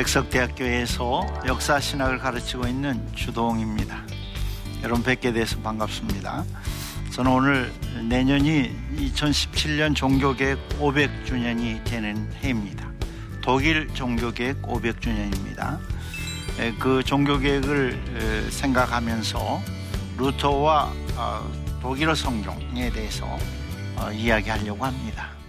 백석대학교에서 역사신학을 가르치고 있는 주동입니다. 여러분 뵙게 돼서 반갑습니다. 저는 오늘 내년이 2017년 종교개혁 500주년이 되는 해입니다. 독일 종교개혁 500주년입니다. 그 종교개혁을 생각하면서 루터와 어, 독일어 성경에 대해서 어, 이야기하려고 합니다.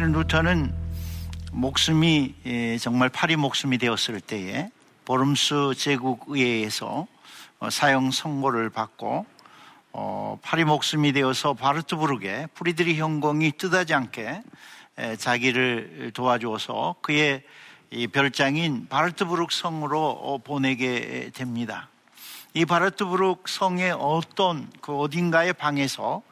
사실은 루터는 목숨이 예, 정말 파리 목숨이 되었을 때에 보름스 제국의회에서 어, 사형 선고를 받고 어, 파리 목숨이 되어서 바르트부르게 프리드리히 현공이 뜻하지 않게 자기를 도와주어서 그의 별장인 바르트부르크 성으로 어, 보내게 됩니다. 이 바르트부르크 성의 어떤 그 어딘가의 방에서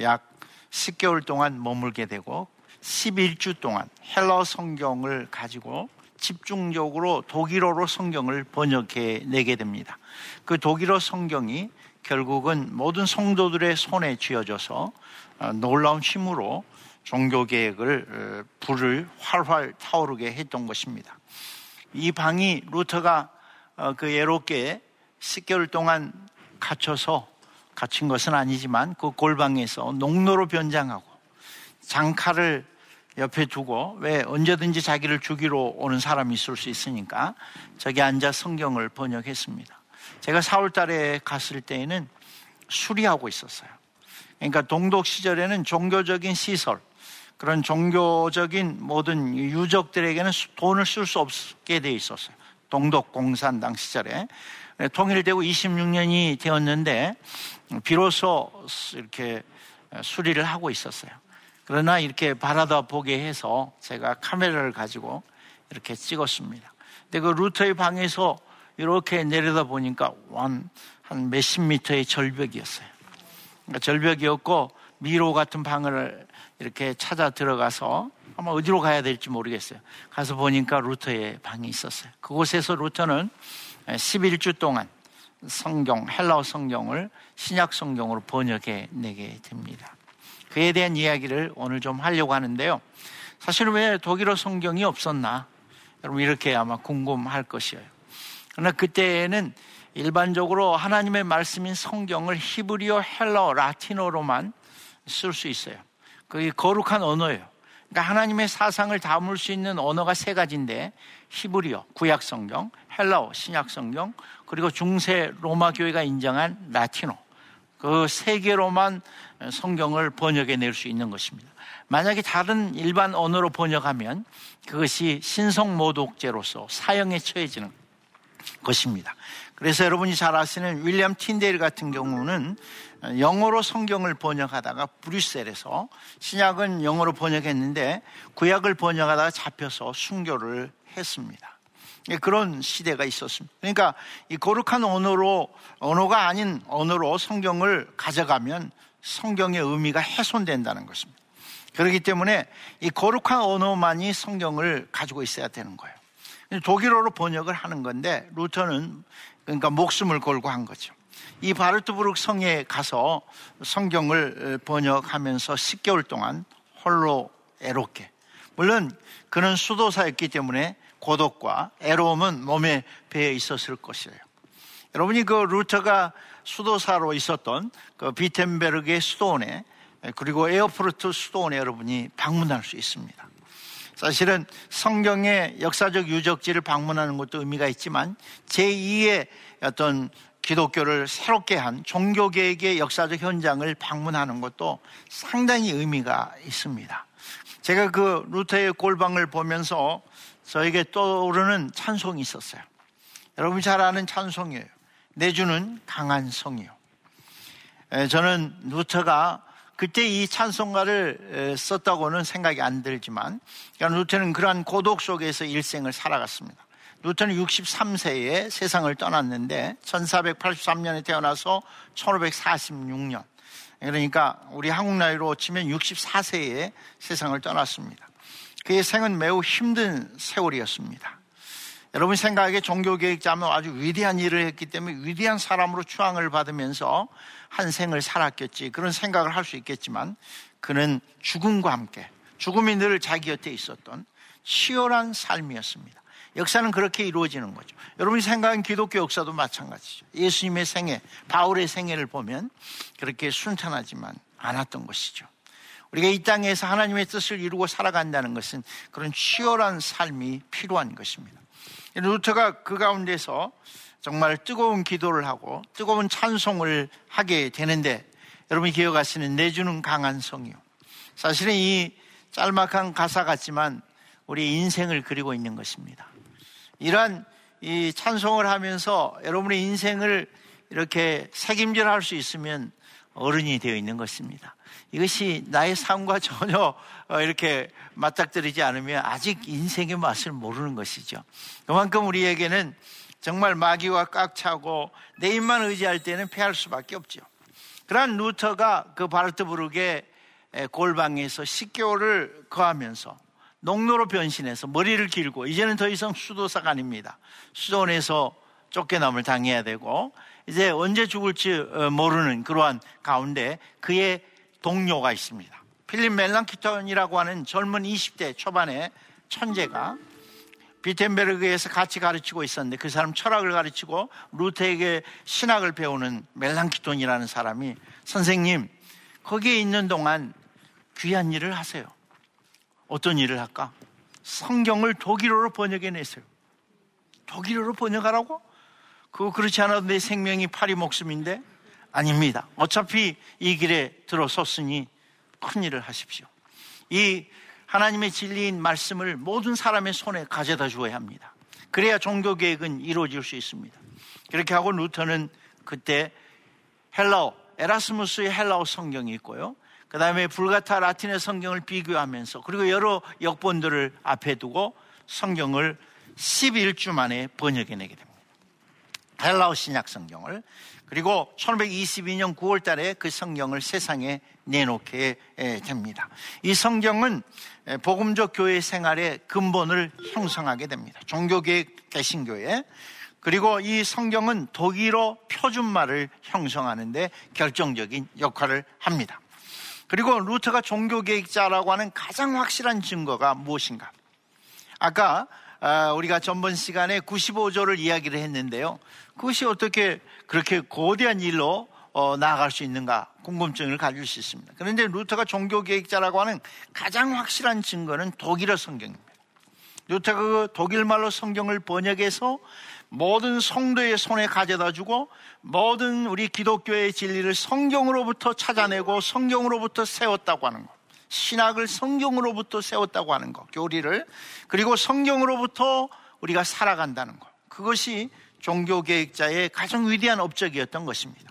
약 10개월 동안 머물게 되고 11주 동안 헬러 성경을 가지고 집중적으로 독일어로 성경을 번역해 내게 됩니다. 그 독일어 성경이 결국은 모든 성도들의 손에 쥐어져서 어, 놀라운 힘으로 종교 계획을 어, 불을 활활 타오르게 했던 것입니다. 이 방이 루터가 어, 그 예롭게 10개월 동안 갇혀서 갇힌 것은 아니지만 그 골방에서 농로로 변장하고 장칼을 옆에 두고 왜 언제든지 자기를 죽이러 오는 사람이 있을 수 있으니까 저기 앉아 성경을 번역했습니다. 제가 4월 달에 갔을 때에는 수리하고 있었어요. 그러니까 동독 시절에는 종교적인 시설, 그런 종교적인 모든 유적들에게는 돈을 쓸 수 없게 돼 있었어요. 동독 공산당 시절에. 통일되고 26년이 되었는데 비로소 이렇게 수리를 하고 있었어요. 그러나 이렇게 바라다 보게 해서 제가 카메라를 가지고 이렇게 찍었습니다. 근데 그 루터의 방에서 이렇게 내려다 보니까 한, 한 몇십 미터의 절벽이었어요. 그러니까 절벽이었고 미로 같은 방을 이렇게 찾아 들어가서 아마 어디로 가야 될지 모르겠어요. 가서 보니까 루터의 방이 있었어요. 그곳에서 루터는 11주 동안 성경, 헬라어 성경을 신약 성경으로 번역해 내게 됩니다. 그에 대한 이야기를 오늘 좀 하려고 하는데요. 사실 왜 독일어 성경이 없었나? 여러분 이렇게 아마 궁금할 것이에요. 그러나 그때는 일반적으로 하나님의 말씀인 성경을 히브리어, 헬러, 라틴어로만 쓸 수 있어요. 그게 거룩한 언어예요. 그러니까 하나님의 사상을 담을 수 있는 언어가 세 가지인데 히브리어, 구약 성경, 헬라어, 신약 성경, 그리고 중세 로마 교회가 인정한 라틴어. 그 세 개로만 성경을 번역해 낼 수 있는 것입니다. 만약에 다른 일반 언어로 번역하면 그것이 신성모독죄로서 사형에 처해지는 것입니다. 그래서 여러분이 잘 아시는 윌리엄 틴데일 같은 경우는 영어로 성경을 번역하다가 브뤼셀에서 신약은 영어로 번역했는데 구약을 번역하다가 잡혀서 순교를 했습니다. 예, 그런 시대가 있었습니다. 그러니까 이 거룩한 언어로 언어가 아닌 언어로 성경을 가져가면 성경의 의미가 훼손된다는 것입니다. 그렇기 때문에 이 거룩한 언어만이 성경을 가지고 있어야 되는 거예요. 독일어로 번역을 하는 건데 루터는 그러니까 목숨을 걸고 한 거죠. 이 바르트부르크 성에 가서 성경을 번역하면서 10개월 동안 홀로 외롭게 물론 그는 수도사였기 때문에 고독과 외로움은 몸에 배어 있었을 것이에요. 여러분이 그 루터가 수도사로 있었던 그 비텐베르그의 수도원에 그리고 에어푸르트 수도원에 여러분이 방문할 수 있습니다. 사실은 성경의 역사적 유적지를 방문하는 것도 의미가 있지만 제2의 어떤 기독교를 새롭게 한 종교계획의 역사적 현장을 방문하는 것도 상당히 의미가 있습니다. 제가 그 루터의 골방을 보면서 저에게 떠오르는 찬송이 있었어요. 여러분 잘 아는 찬송이에요. 내주는 강한 성이요. 저는 루터가 그때 이 찬송가를 썼다고는 생각이 안 들지만 그러니까 루터는 그러한 고독 속에서 일생을 살아갔습니다. 루터는 63세에 세상을 떠났는데 1483년에 태어나서 1546년 그러니까 우리 한국 나이로 치면 64세에 세상을 떠났습니다. 그의 생은 매우 힘든 세월이었습니다. 여러분 생각에 종교계획자면 아주 위대한 일을 했기 때문에 위대한 사람으로 추앙을 받으면서 한 생을 살았겠지 그런 생각을 할 수 있겠지만 그는 죽음과 함께 죽음이 늘 자기 곁에 있었던 치열한 삶이었습니다. 역사는 그렇게 이루어지는 거죠. 여러분이 생각하는 기독교 역사도 마찬가지죠. 예수님의 생애, 바울의 생애를 보면 그렇게 순탄하지만 않았던 것이죠. 우리가 이 땅에서 하나님의 뜻을 이루고 살아간다는 것은 그런 치열한 삶이 필요한 것입니다. 루터가 그 가운데서 정말 뜨거운 기도를 하고 뜨거운 찬송을 하게 되는데 여러분이 기억하시는 내주는 강한 성이요. 사실은 이 짤막한 가사 같지만 우리 인생을 그리고 있는 것입니다. 이러한 이 찬송을 하면서 여러분의 인생을 이렇게 책임질 할 수 있으면 어른이 되어 있는 것입니다. 이것이 나의 삶과 전혀 어, 이렇게 맞닥뜨리지 않으면 아직 인생의 맛을 모르는 것이죠. 그만큼 우리에게는 정말 마귀와 꽉 차고 내 입만 의지할 때는 패할 수밖에 없죠. 그러한 루터가 그 바르트부르크의 골방에서 10개월을 거하면서 농로로 변신해서 머리를 길고 이제는 더 이상 수도사가 아닙니다. 수도원에서 쫓겨남을 당해야 되고 이제 언제 죽을지 어, 모르는 그러한 가운데 그의 동료가 있습니다. 필립 멜랑키톤이라고 하는 젊은 20대 초반의 천재가 비텐베르그에서 같이 가르치고 있었는데 그 사람 철학을 가르치고 루테에게 신학을 배우는 멜랑키톤이라는 사람이 선생님 거기에 있는 동안 귀한 일을 하세요. 어떤 일을 할까? 성경을 독일어로 번역해 내세요. 독일어로 번역하라고? 그거 그렇지 않아도 내 생명이 파리 목숨인데? 아닙니다. 어차피 이 길에 들어섰으니 큰 일을 하십시오. 이 하나님의 진리인 말씀을 모든 사람의 손에 가져다 주어야 합니다. 그래야 종교 계획은 이루어질 수 있습니다. 그렇게 하고 루터는 그때 헬라어, 에라스무스의 헬라어 성경이 있고요. 그 다음에 불가타 라틴의 성경을 비교하면서 그리고 여러 역본들을 앞에 두고 성경을 11주 만에 번역해내게 됩니다. 헬라어 신약 성경을 그리고 1522년 9월 달에 그 성경을 세상에 내놓게 됩니다. 이 성경은 복음적 교회 생활의 근본을 형성하게 됩니다. 종교계획 개신교회 그리고 이 성경은 독일어 표준말을 형성하는데 결정적인 역할을 합니다. 그리고 루터가 종교계획자라고 하는 가장 확실한 증거가 무엇인가? 아까 아, 우리가 전번 시간에 95조를 이야기를 했는데요. 그것이 어떻게 그렇게 거대한 일로 어, 나아갈 수 있는가 궁금증을 가질 수 있습니다. 그런데 루터가 종교계획자라고 하는 가장 확실한 증거는 독일어 성경입니다. 루터가 그 독일말로 성경을 번역해서 모든 성도의 손에 가져다 주고 모든 우리 기독교의 진리를 성경으로부터 찾아내고 성경으로부터 세웠다고 하는 것. 신학을 성경으로부터 세웠다고 하는 것. 교리를. 그리고 성경으로부터 우리가 살아간다는 것. 그것이 종교계획자의 가장 위대한 업적이었던 것입니다.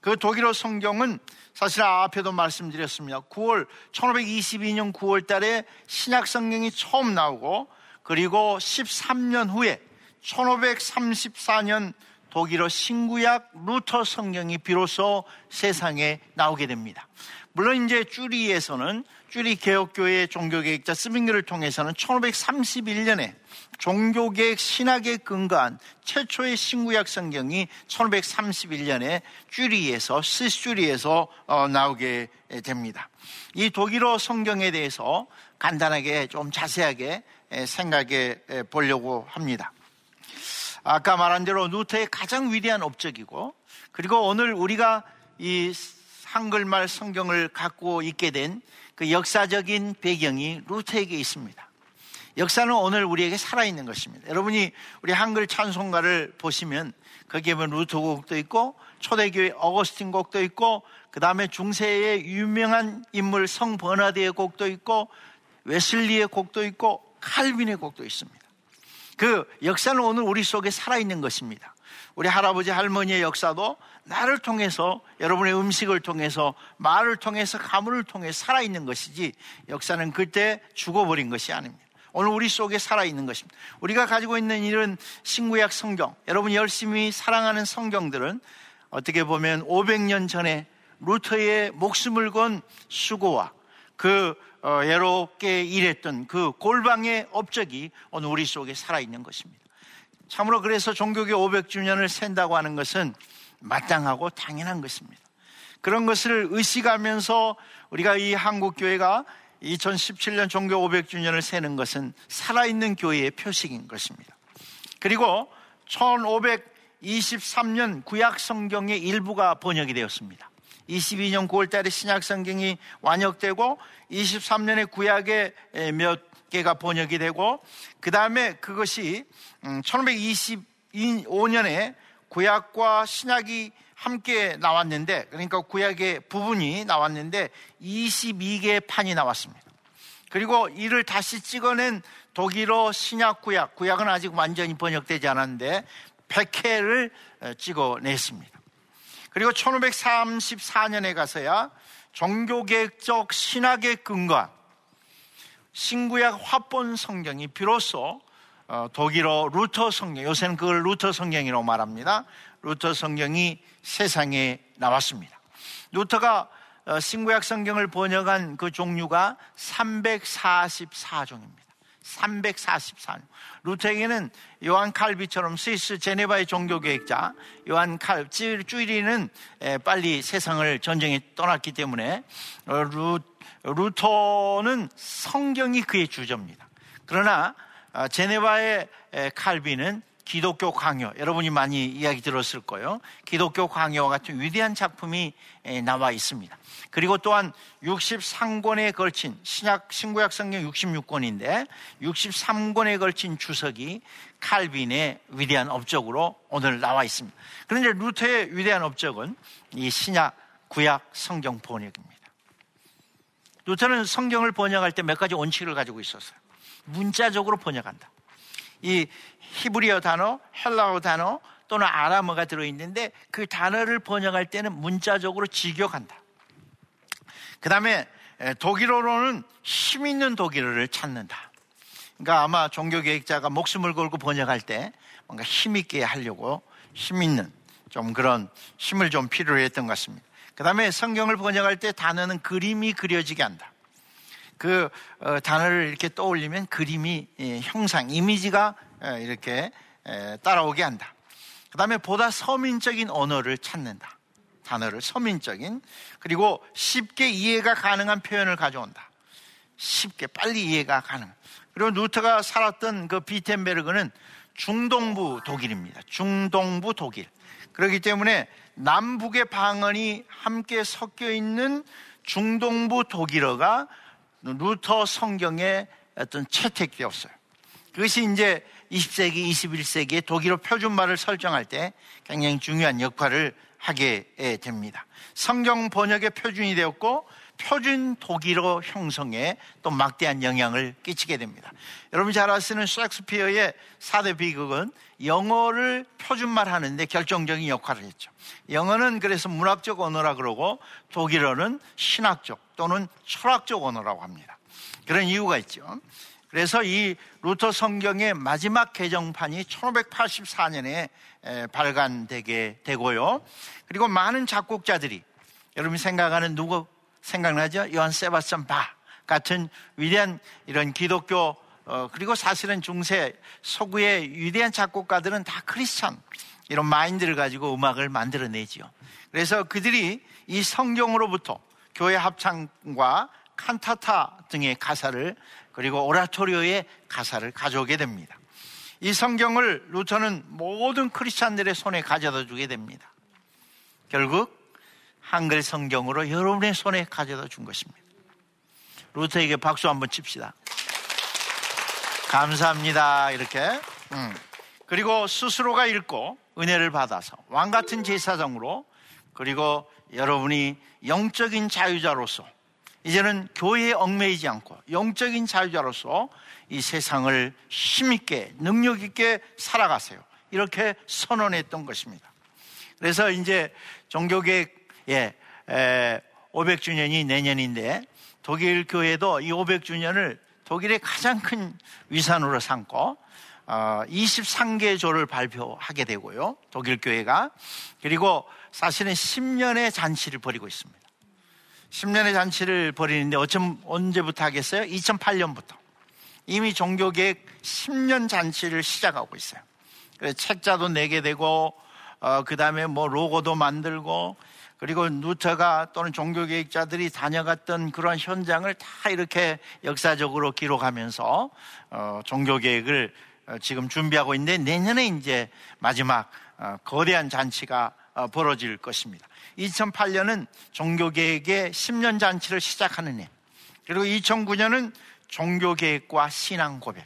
그 독일어 성경은 사실 앞에도 말씀드렸습니다. 9월, 1522년 9월 달에 신약 성경이 처음 나오고 그리고 13년 후에 1534년 독일어 신구약 루터 성경이 비로소 세상에 나오게 됩니다. 물론 이제 쭈리에서는 쭈리 개혁교회 종교계획자 스밍글을 통해서는 1531년에 종교계획 신학에 근거한 최초의 신구약 성경이 1531년에 쭈리에서 스쭈리에서 어, 나오게 됩니다. 이 독일어 성경에 대해서 간단하게 좀 자세하게 생각해 보려고 합니다. 아까 말한 대로 루터의 가장 위대한 업적이고 그리고 오늘 우리가 이 한글말 성경을 갖고 있게 된 그 역사적인 배경이 루터에게 있습니다. 역사는 오늘 우리에게 살아있는 것입니다. 여러분이 우리 한글 찬송가를 보시면 거기에 보면 루터 곡도 있고 초대교회 어거스틴 곡도 있고 그 다음에 중세의 유명한 인물 성 버나드의 곡도 있고 웨슬리의 곡도 있고 칼빈의 곡도 있습니다. 그 역사는 오늘 우리 속에 살아있는 것입니다. 우리 할아버지 할머니의 역사도 나를 통해서 여러분의 음식을 통해서 말을 통해서 가문을 통해 살아있는 것이지 역사는 그때 죽어버린 것이 아닙니다. 오늘 우리 속에 살아있는 것입니다. 우리가 가지고 있는 이런 신구약 성경, 여러분이 열심히 사랑하는 성경들은 어떻게 보면 500년 전에 루터의 목숨을 건 수고와 그 어, 예롭게 일했던 그 골방의 업적이 오늘 우리 속에 살아있는 것입니다. 참으로 그래서 종교계 500주년을 센다고 하는 것은 마땅하고 당연한 것입니다. 그런 것을 의식하면서 우리가 이 한국교회가 2017년 종교 500주년을 세는 것은 살아있는 교회의 표식인 것입니다. 그리고 1523년 구약 성경의 일부가 번역이 되었습니다. 22년 9월 달에 신약 성경이 완역되고 23년에 구약의 몇 개가 번역이 되고 그 다음에 그것이 1525년에 음, 구약과 신약이 함께 나왔는데 그러니까 구약의 부분이 나왔는데 22개의 판이 나왔습니다. 그리고 이를 다시 찍어낸 독일어 신약 구약, 구약은 아직 완전히 번역되지 않았는데 100회를 찍어냈습니다. 그리고 1534년에 가서야 종교개혁적 신학의 근거 신구약 합본 성경이 비로소 어, 독일어 루터 성경, 요새는 그걸 루터 성경이라고 말합니다. 루터 성경이 세상에 나왔습니다. 루터가 어, 신구약 성경을 번역한 그 종류가 344종입니다. 344년. 루테에게는 요한 칼비처럼 스위스 제네바의 종교계획자 요한 칼 쭈이리는 빨리 세상을 전쟁에 떠났기 때문에 어, 루, 루터는 성경이 그의 주저입니다. 그러나 어, 제네바의 칼비는 기독교 강요, 여러분이 많이 이야기 들었을 거예요. 기독교 강요와 같은 위대한 작품이 나와 있습니다. 그리고 또한 63권에 걸친 신약 신구약 성경 66권인데 63권에 걸친 주석이 칼빈의 위대한 업적으로 오늘 나와 있습니다. 그런데 루터의 위대한 업적은 이 신약 구약 성경 번역입니다. 루터는 성경을 번역할 때 몇 가지 원칙을 가지고 있었어요. 문자적으로 번역한다. 이 히브리어 단어, 헬라어 단어 또는 아람어가 들어있는데 그 단어를 번역할 때는 문자적으로 직역한다. 그 다음에 독일어로는 힘 있는 독일어를 찾는다. 그러니까 아마 종교계획자가 목숨을 걸고 번역할 때 뭔가 힘있게 하려고 힘 있는 좀 그런 힘을 좀 필요로 했던 것 같습니다. 그 다음에 성경을 번역할 때 단어는 그림이 그려지게 한다. 그 어, 단어를 이렇게 떠올리면 그림이 예, 형상, 이미지가 예, 이렇게 예, 따라오게 한다. 그 다음에 보다 서민적인 언어를 찾는다. 단어를 서민적인 그리고 쉽게 이해가 가능한 표현을 가져온다. 쉽게 빨리 이해가 가능. 그리고 루터가 살았던 그 비텐베르그는 중동부 독일입니다. 중동부 독일. 그렇기 때문에 남북의 방언이 함께 섞여 있는 중동부 독일어가 루터 성경에 어떤 채택되었어요. 그것이 이제 20세기, 21세기의 독일어 표준말을 설정할 때 굉장히 중요한 역할을 하게 됩니다. 성경 번역의 표준이 되었고 표준 독일어 형성에 또 막대한 영향을 끼치게 됩니다. 여러분 잘 아시는 셰익스피어의 4대 비극은 영어를 표준말 하는데 결정적인 역할을 했죠. 영어는 그래서 문학적 언어라 그러고 독일어는 신학적 또는 철학적 언어라고 합니다. 그런 이유가 있죠. 그래서 이 루터 성경의 마지막 개정판이 1584년에 발간되게 되고요. 그리고 많은 작곡자들이 여러분이 생각하는 누구 생각나죠? 요한 세바스찬 바 같은 위대한 이런 기독교 어, 그리고 사실은 중세 서구의 위대한 작곡가들은 다 크리스천 이런 마인드를 가지고 음악을 만들어내지요. 그래서 그들이 이 성경으로부터 교회 합창과 칸타타 등의 가사를 그리고 오라토리오의 가사를 가져오게 됩니다. 이 성경을 루터는 모든 크리스찬들의 손에 가져다 주게 됩니다. 결국 한글 성경으로 여러분의 손에 가져다 준 것입니다. 루터에게 박수 한번 칩시다. 감사합니다. 이렇게. 음. 그리고 스스로가 읽고 은혜를 받아서 왕 같은 제사장으로 그리고 여러분이 영적인 자유자로서 이제는 교회에 얽매이지 않고 영적인 자유자로서 이 세상을 힘있게 능력있게 살아가세요. 이렇게 선언했던 것입니다. 그래서 이제 종교계 획 예, 500주년이 내년인데 독일 교회도 이 500주년을 독일의 가장 큰 위산으로 삼고 23개 어, 조를 발표하게 되고요. 독일 교회가 그리고 사실은 10년의 잔치를 벌이고 있습니다. 10년의 잔치를 벌이는데 어쩜 언제부터 하겠어요? 2008년부터 이미 종교계획 10년 잔치를 시작하고 있어요. 책자도 내게 되고 어, 그 다음에 뭐 로고도 만들고 그리고 누터가 또는 종교계획자들이 다녀갔던 그런 현장을 다 이렇게 역사적으로 기록하면서 어, 종교계획을 어, 지금 준비하고 있는데 내년에 이제 마지막 어, 거대한 잔치가 어, 벌어질 것입니다. 2008년은 종교계획의 10년 잔치를 시작하는 해. 그리고 2009년은 종교계획과 신앙고백.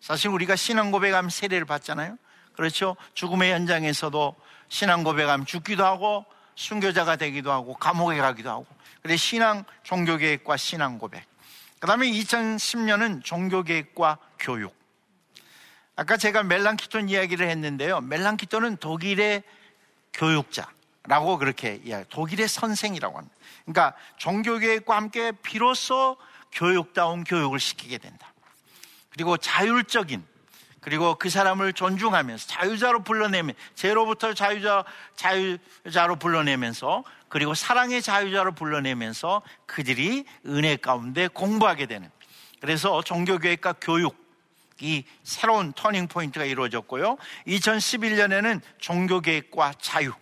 사실 우리가 신앙고백하면 세례를 받잖아요. 그렇죠? 죽음의 현장에서도 신앙고백하면 죽기도 하고 순교자가 되기도 하고 감옥에 가기도 하고. 그래 신앙 종교 계획과 신앙 고백. 그 다음에 2010년은 종교 계획과 교육. 아까 제가 멜랑키톤 이야기를 했는데요. 멜랑키톤은 독일의 교육자라고 그렇게 이야기, 독일의 선생이라고 합니다. 그러니까 종교 계획과 함께 비로소 교육다운 교육을 시키게 된다. 그리고 자율적인 그리고 그 사람을 존중하면서 자유자로 불러내면 죄로부터 자유자 자유자로 불러내면서 그리고 사랑의 자유자로 불러내면서 그들이 은혜 가운데 공부하게 되는 그래서 종교개혁과 교육 이 새로운 turning point가 이루어졌고요. 2011년에는 종교개혁과 자유,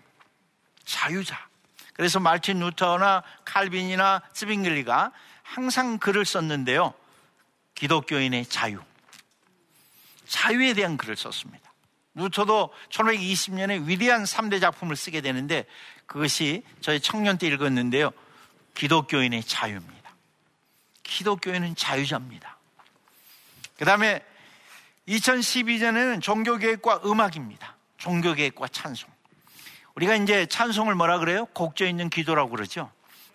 자유자. 그래서 말틴 루터나 칼빈이나 스빙글리가 항상 글을 썼는데요. 기독교인의 자유. 자유에 대한 글을 썼습니다. 루터도 1520년에 위대한 3대 작품을 쓰게 되는데 그것이 저희 청년 때 읽었는데요. 기독교인의 자유입니다. 기독교인은 자유자입니다. 그 다음에 2012년에는 종교계획과 음악입니다. 종교계획과 찬송. 우리가 이제 찬송을 뭐라 그래요? 곡조 있는 기도라고 그러죠.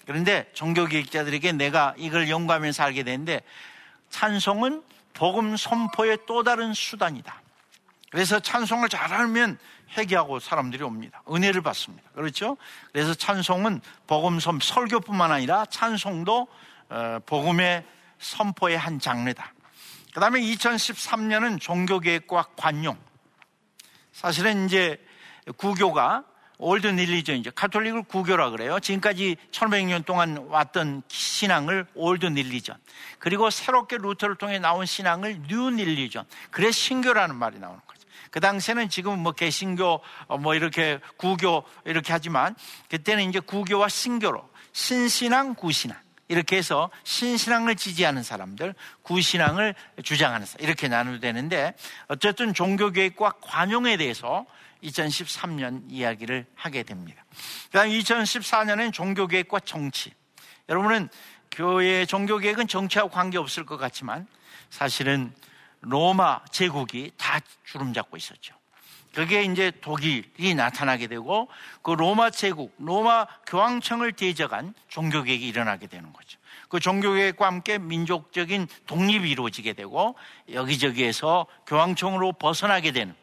그런데 종교계획자들에게 내가 이걸 연구하면서 알게 되는데 찬송은 복음 선포의 또 다른 수단이다. 그래서 찬송을 잘 알면 회개하고 사람들이 옵니다. 은혜를 받습니다. 그렇죠? 그래서 찬송은 복음 선 설교뿐만 아니라 찬송도 어, 복음의 선포의 한 장르다. 그 다음에 2013년은 종교개혁과 관용. 사실은 이제 구교가 old religion이죠. 카톨릭을 구교라 그래요. 지금까지 1500년 동안 왔던 신앙을 old religion. 그리고 새롭게 루터를 통해 나온 신앙을 new religion. 그래 신교라는 말이 나오는 거죠. 그 당시에는 지금 뭐 개신교 어, 뭐 이렇게 구교 이렇게 하지만 그때는 이제 구교와 신교로 신신앙 구신앙 이렇게 해서 신신앙을 지지하는 사람들, 구신앙을 주장하는 사람 이렇게 나누도 되는데 어쨌든 종교계획과 관용에 대해서 2013년 이야기를 하게 됩니다. 그다음 2014년엔 종교계획과 정치. 여러분은 교회 종교계획은 정치하고 관계 없을 것 같지만 사실은 로마 제국이 다 주름 잡고 있었죠. 그게 이제 독일이 나타나게 되고 그 로마 제국, 로마 교황청을 대적한 종교개혁이 일어나게 되는 거죠. 그 종교개혁과 함께 민족적인 독립이 이루어지게 되고 여기저기에서 교황청으로 벗어나게 되는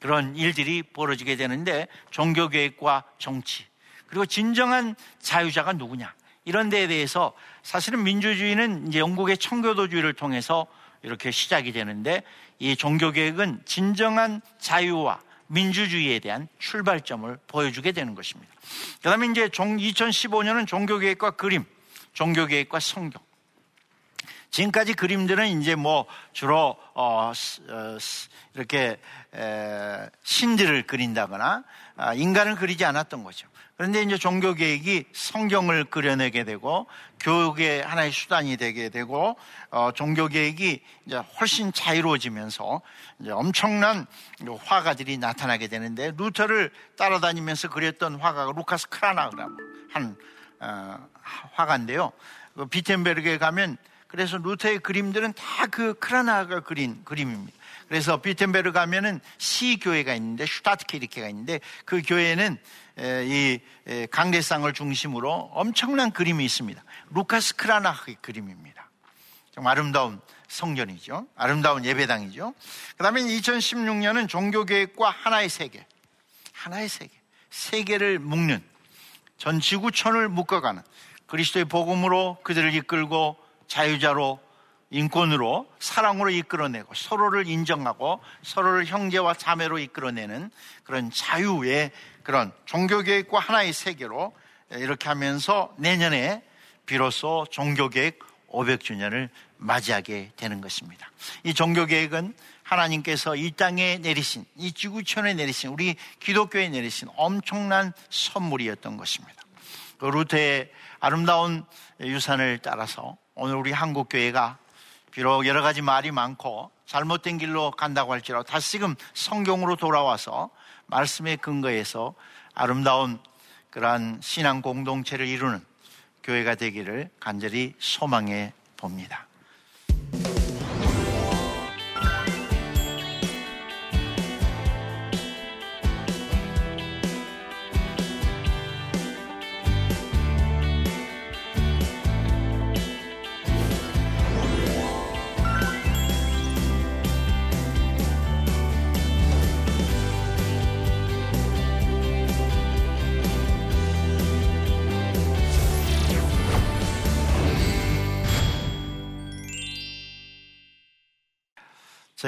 그런 일들이 벌어지게 되는데 종교개혁과 정치 그리고 진정한 자유자가 누구냐 이런 데에 대해서 사실은 민주주의는 이제 영국의 청교도주의를 통해서 이렇게 시작이 되는데 이 종교개혁은 진정한 자유와 민주주의에 대한 출발점을 보여주게 되는 것입니다. 그 다음에 이제 2015년은 종교개혁과 그림, 종교개혁과 성경. 지금까지 그림들은 이제 뭐 주로 어, 어, 이렇게 에, 신들을 그린다거나 아, 인간을 그리지 않았던 거죠. 그런데 이제 종교 개혁이 성경을 그려내게 되고 교육의 하나의 수단이 되게 되고 어, 종교 개혁이 이제 훨씬 자유로워지면서 이제 엄청난 화가들이 나타나게 되는데 루터를 따라다니면서 그렸던 화가가 루카스 크라나흐라고 한 어, 화가인데요. 그 비텐베르그에 가면 그래서 루터의 그림들은 다 그 크라나흐가 그린 그림입니다. 그래서 비텐베르 가면은 시 교회가 있는데 Stadtkirche가 있는데 그 교회는 이 강대상을 중심으로 엄청난 그림이 있습니다. 루카스 크라나의 그림입니다. 좀 아름다운 성전이죠. 아름다운 예배당이죠. 그 다음에 2016년은 종교 계획과 하나의 세계. 하나의 세계. 세계를 묶는 전 지구촌을 묶어가는 그리스도의 복음으로 그들을 이끌고 자유자로 인권으로 사랑으로 이끌어내고 서로를 인정하고 서로를 형제와 자매로 이끌어내는 그런 자유의 그런 종교계획과 하나의 세계로 이렇게 하면서 내년에 비로소 종교계획 500주년을 맞이하게 되는 것입니다. 이 종교계획은 하나님께서 이 땅에 내리신, 이 지구촌에 내리신, 우리 기독교에 내리신 엄청난 선물이었던 것입니다. 그 루테의 아름다운 유산을 따라서 오늘 우리 한국 교회가 비록 여러 가지 말이 많고 잘못된 길로 간다고 할지라도 다시금 성경으로 돌아와서 말씀의 근거에서 아름다운 그러한 신앙 공동체를 이루는 교회가 되기를 간절히 소망해 봅니다.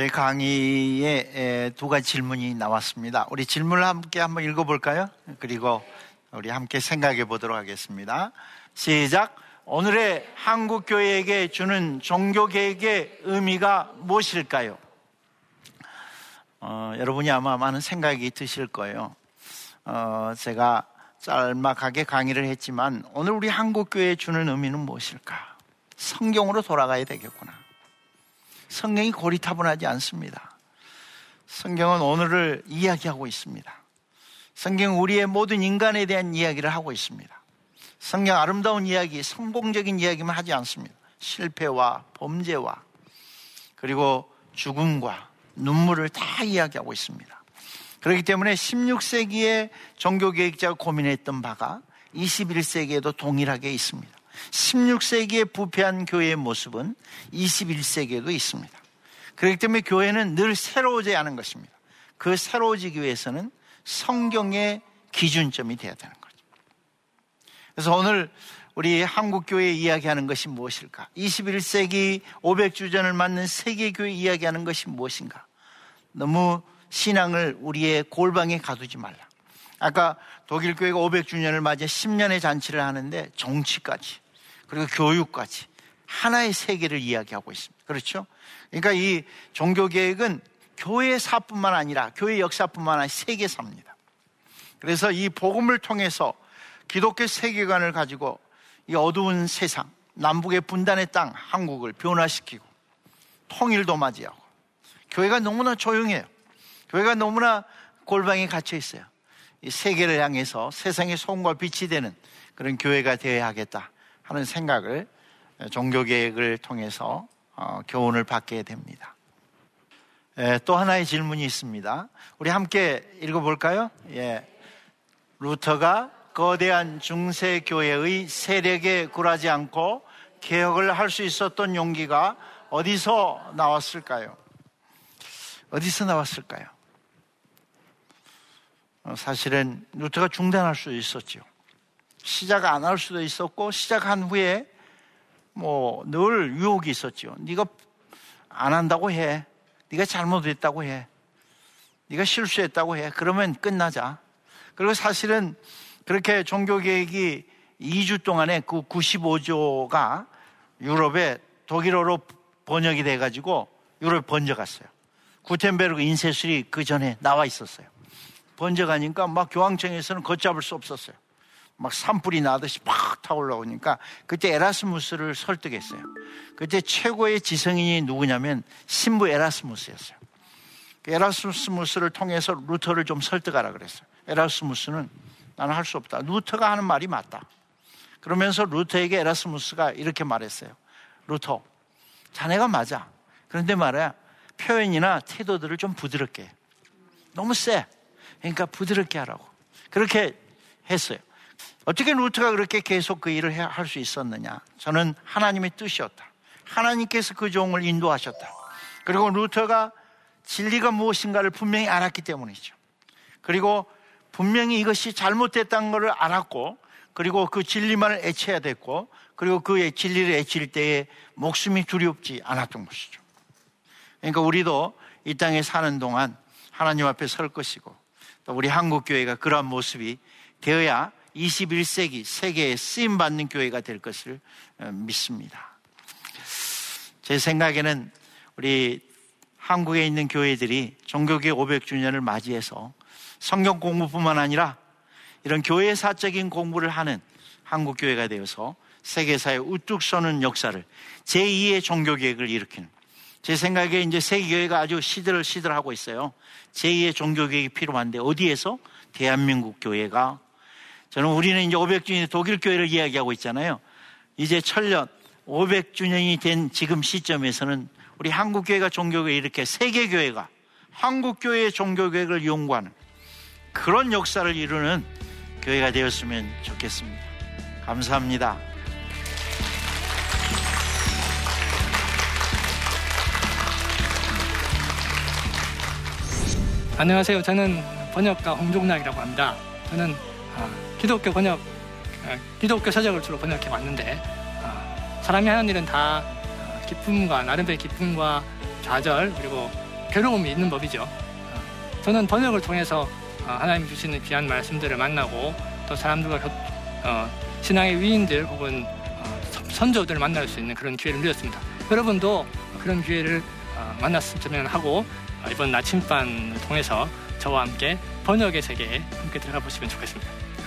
저희 강의에 두 가지 질문이 나왔습니다. 우리 질문을 함께 한번 읽어볼까요? 그리고 우리 함께 생각해 보도록 하겠습니다. 시작. 오늘의 한국교회에게 주는 종교개혁의 의미가 무엇일까요? 어, 여러분이 아마 많은 생각이 드실 거예요. 어, 제가 짤막하게 강의를 했지만 오늘 우리 한국교회에 주는 의미는 무엇일까? 성경으로 돌아가야 되겠구나. 성경이 고리타분하지 않습니다. 성경은 오늘을 이야기하고 있습니다. 성경은 우리의 모든 인간에 대한 이야기를 하고 있습니다. 성경 아름다운 이야기, 성공적인 이야기만 하지 않습니다. 실패와 범죄와 그리고 죽음과 눈물을 다 이야기하고 있습니다. 그렇기 때문에 16세기의 종교계획자가 고민했던 바가 21세기에도 동일하게 있습니다. 16세기에 부패한 교회의 모습은 21세기에도 있습니다. 그렇기 때문에 교회는 늘 새로워져야 하는 것입니다. 그 새로워지기 위해서는 성경의 기준점이 되어야 되는 거죠. 그래서 오늘 우리 한국교회 이야기하는 것이 무엇일까? 21세기 500주전을 맞는 세계교회 이야기하는 것이 무엇인가? 너무 신앙을 우리의 골방에 가두지 말라. 아까 독일 교회가 500주년을 맞아 10년의 잔치를 하는데 정치까지 그리고 교육까지 하나의 세계를 이야기하고 있습니다. 그렇죠? 그러니까 이 종교 계획은 교회 사뿐만 아니라 교회 역사뿐만 아니라 세계사입니다. 그래서 이 복음을 통해서 기독교 세계관을 가지고 이 어두운 세상, 남북의 분단의 땅 한국을 변화시키고 통일도 맞이하고 교회가 너무나 조용해요. 교회가 너무나 골방에 갇혀 있어요. 이 세계를 향해서 세상의 소금과 빛이 되는 그런 교회가 되어야 하겠다. 하는 생각을 종교계획을 통해서 어, 교훈을 받게 됩니다. 또 하나의 질문이 있습니다. 우리 함께 읽어볼까요? 예. 루터가 거대한 중세교회의 세력에 굴하지 않고 개혁을 할 수 있었던 용기가 어디서 나왔을까요? 어디서 나왔을까요? 어, 사실은 루터가 중단할 수 있었죠. 시작 안 할 수도 있었고 시작한 후에 뭐 늘 유혹이 있었죠. 네가 안 한다고 해. 네가 잘못했다고 해. 네가 실수했다고 해. 그러면 끝나자. 그리고 사실은 그렇게 종교 개혁이 2주 동안에 그 95조가 유럽에 독일어로 번역이 돼가지고 유럽에 번져갔어요. 구텐베르그 인쇄술이 그 전에 나와 있었어요. 번져가니까 막 교황청에서는 걷잡을 수 없었어요. 막 산불이 나듯이 팍 타올라오니까 그때 에라스무스를 설득했어요. 그때 최고의 지성인이 누구냐면 신부 에라스무스였어요. 그 에라스무스를 통해서 루터를 좀 설득하라 그랬어요. 에라스무스는 나는 할 수 없다. 루터가 하는 말이 맞다. 그러면서 루터에게 에라스무스가 이렇게 말했어요. 루터, 자네가 맞아. 그런데 말이야, 표현이나 태도들을 좀 부드럽게. 너무 세. 그러니까 부드럽게 하라고. 그렇게 했어요. 어떻게 루터가 그렇게 계속 그 일을 할 수 있었느냐? 저는 하나님의 뜻이었다. 하나님께서 그 종을 인도하셨다. 그리고 루터가 진리가 무엇인가를 분명히 알았기 때문이죠. 그리고 분명히 이것이 잘못됐다는 것을 알았고, 그리고 그 진리만을 애쳐야 됐고, 그리고 그 진리를 애칠 때에 목숨이 두렵지 않았던 것이죠. 그러니까 우리도 이 땅에 사는 동안 하나님 앞에 설 것이고, 또 우리 한국교회가 그러한 모습이 되어야 21세기 세계에 쓰임 받는 교회가 될 것을 어, 믿습니다. 제 생각에는 우리 한국에 있는 교회들이 종교계 500주년을 맞이해서 성경 공부뿐만 아니라 이런 교회 사적인 공부를 하는 한국 교회가 되어서 세계사에 우뚝 서는 역사를 제2의 종교 계획을 일으키는 제 생각에 이제 세계교회가 아주 시들을 시들하고 있어요. 제2의 종교 계획이 필요한데 어디에서? 대한민국 교회가 저는 우리는 이제 500주년 독일 교회를 이야기하고 있잖아요. 이제 천년 500주년이 된 지금 시점에서는 우리 한국 교회가 종교교회 이렇게 세계 교회가 한국 교회의 종교교회를 연구하는 그런 역사를 이루는 교회가 되었으면 좋겠습니다. 감사합니다. 안녕하세요. 저는 번역가 홍종락이라고 합니다. 저는 기독교 번역, 어, 기독교 서적을 주로 번역해 왔는데 어, 사람이 하는 일은 다 어, 기쁨과 나름대로 기쁨과 좌절 그리고 괴로움이 있는 법이죠. 저는 번역을 통해서 하나님 주시는 귀한 말씀들을 만나고 또 사람들과 신앙의 위인들 혹은 선조들을 만날 수 있는 그런 기회를 누렸습니다. 여러분도 그런 기회를 만났으면 하고 이번 나침반을 통해서 저와 함께 번역의 세계에 함께 들어가 보시면 좋겠습니다.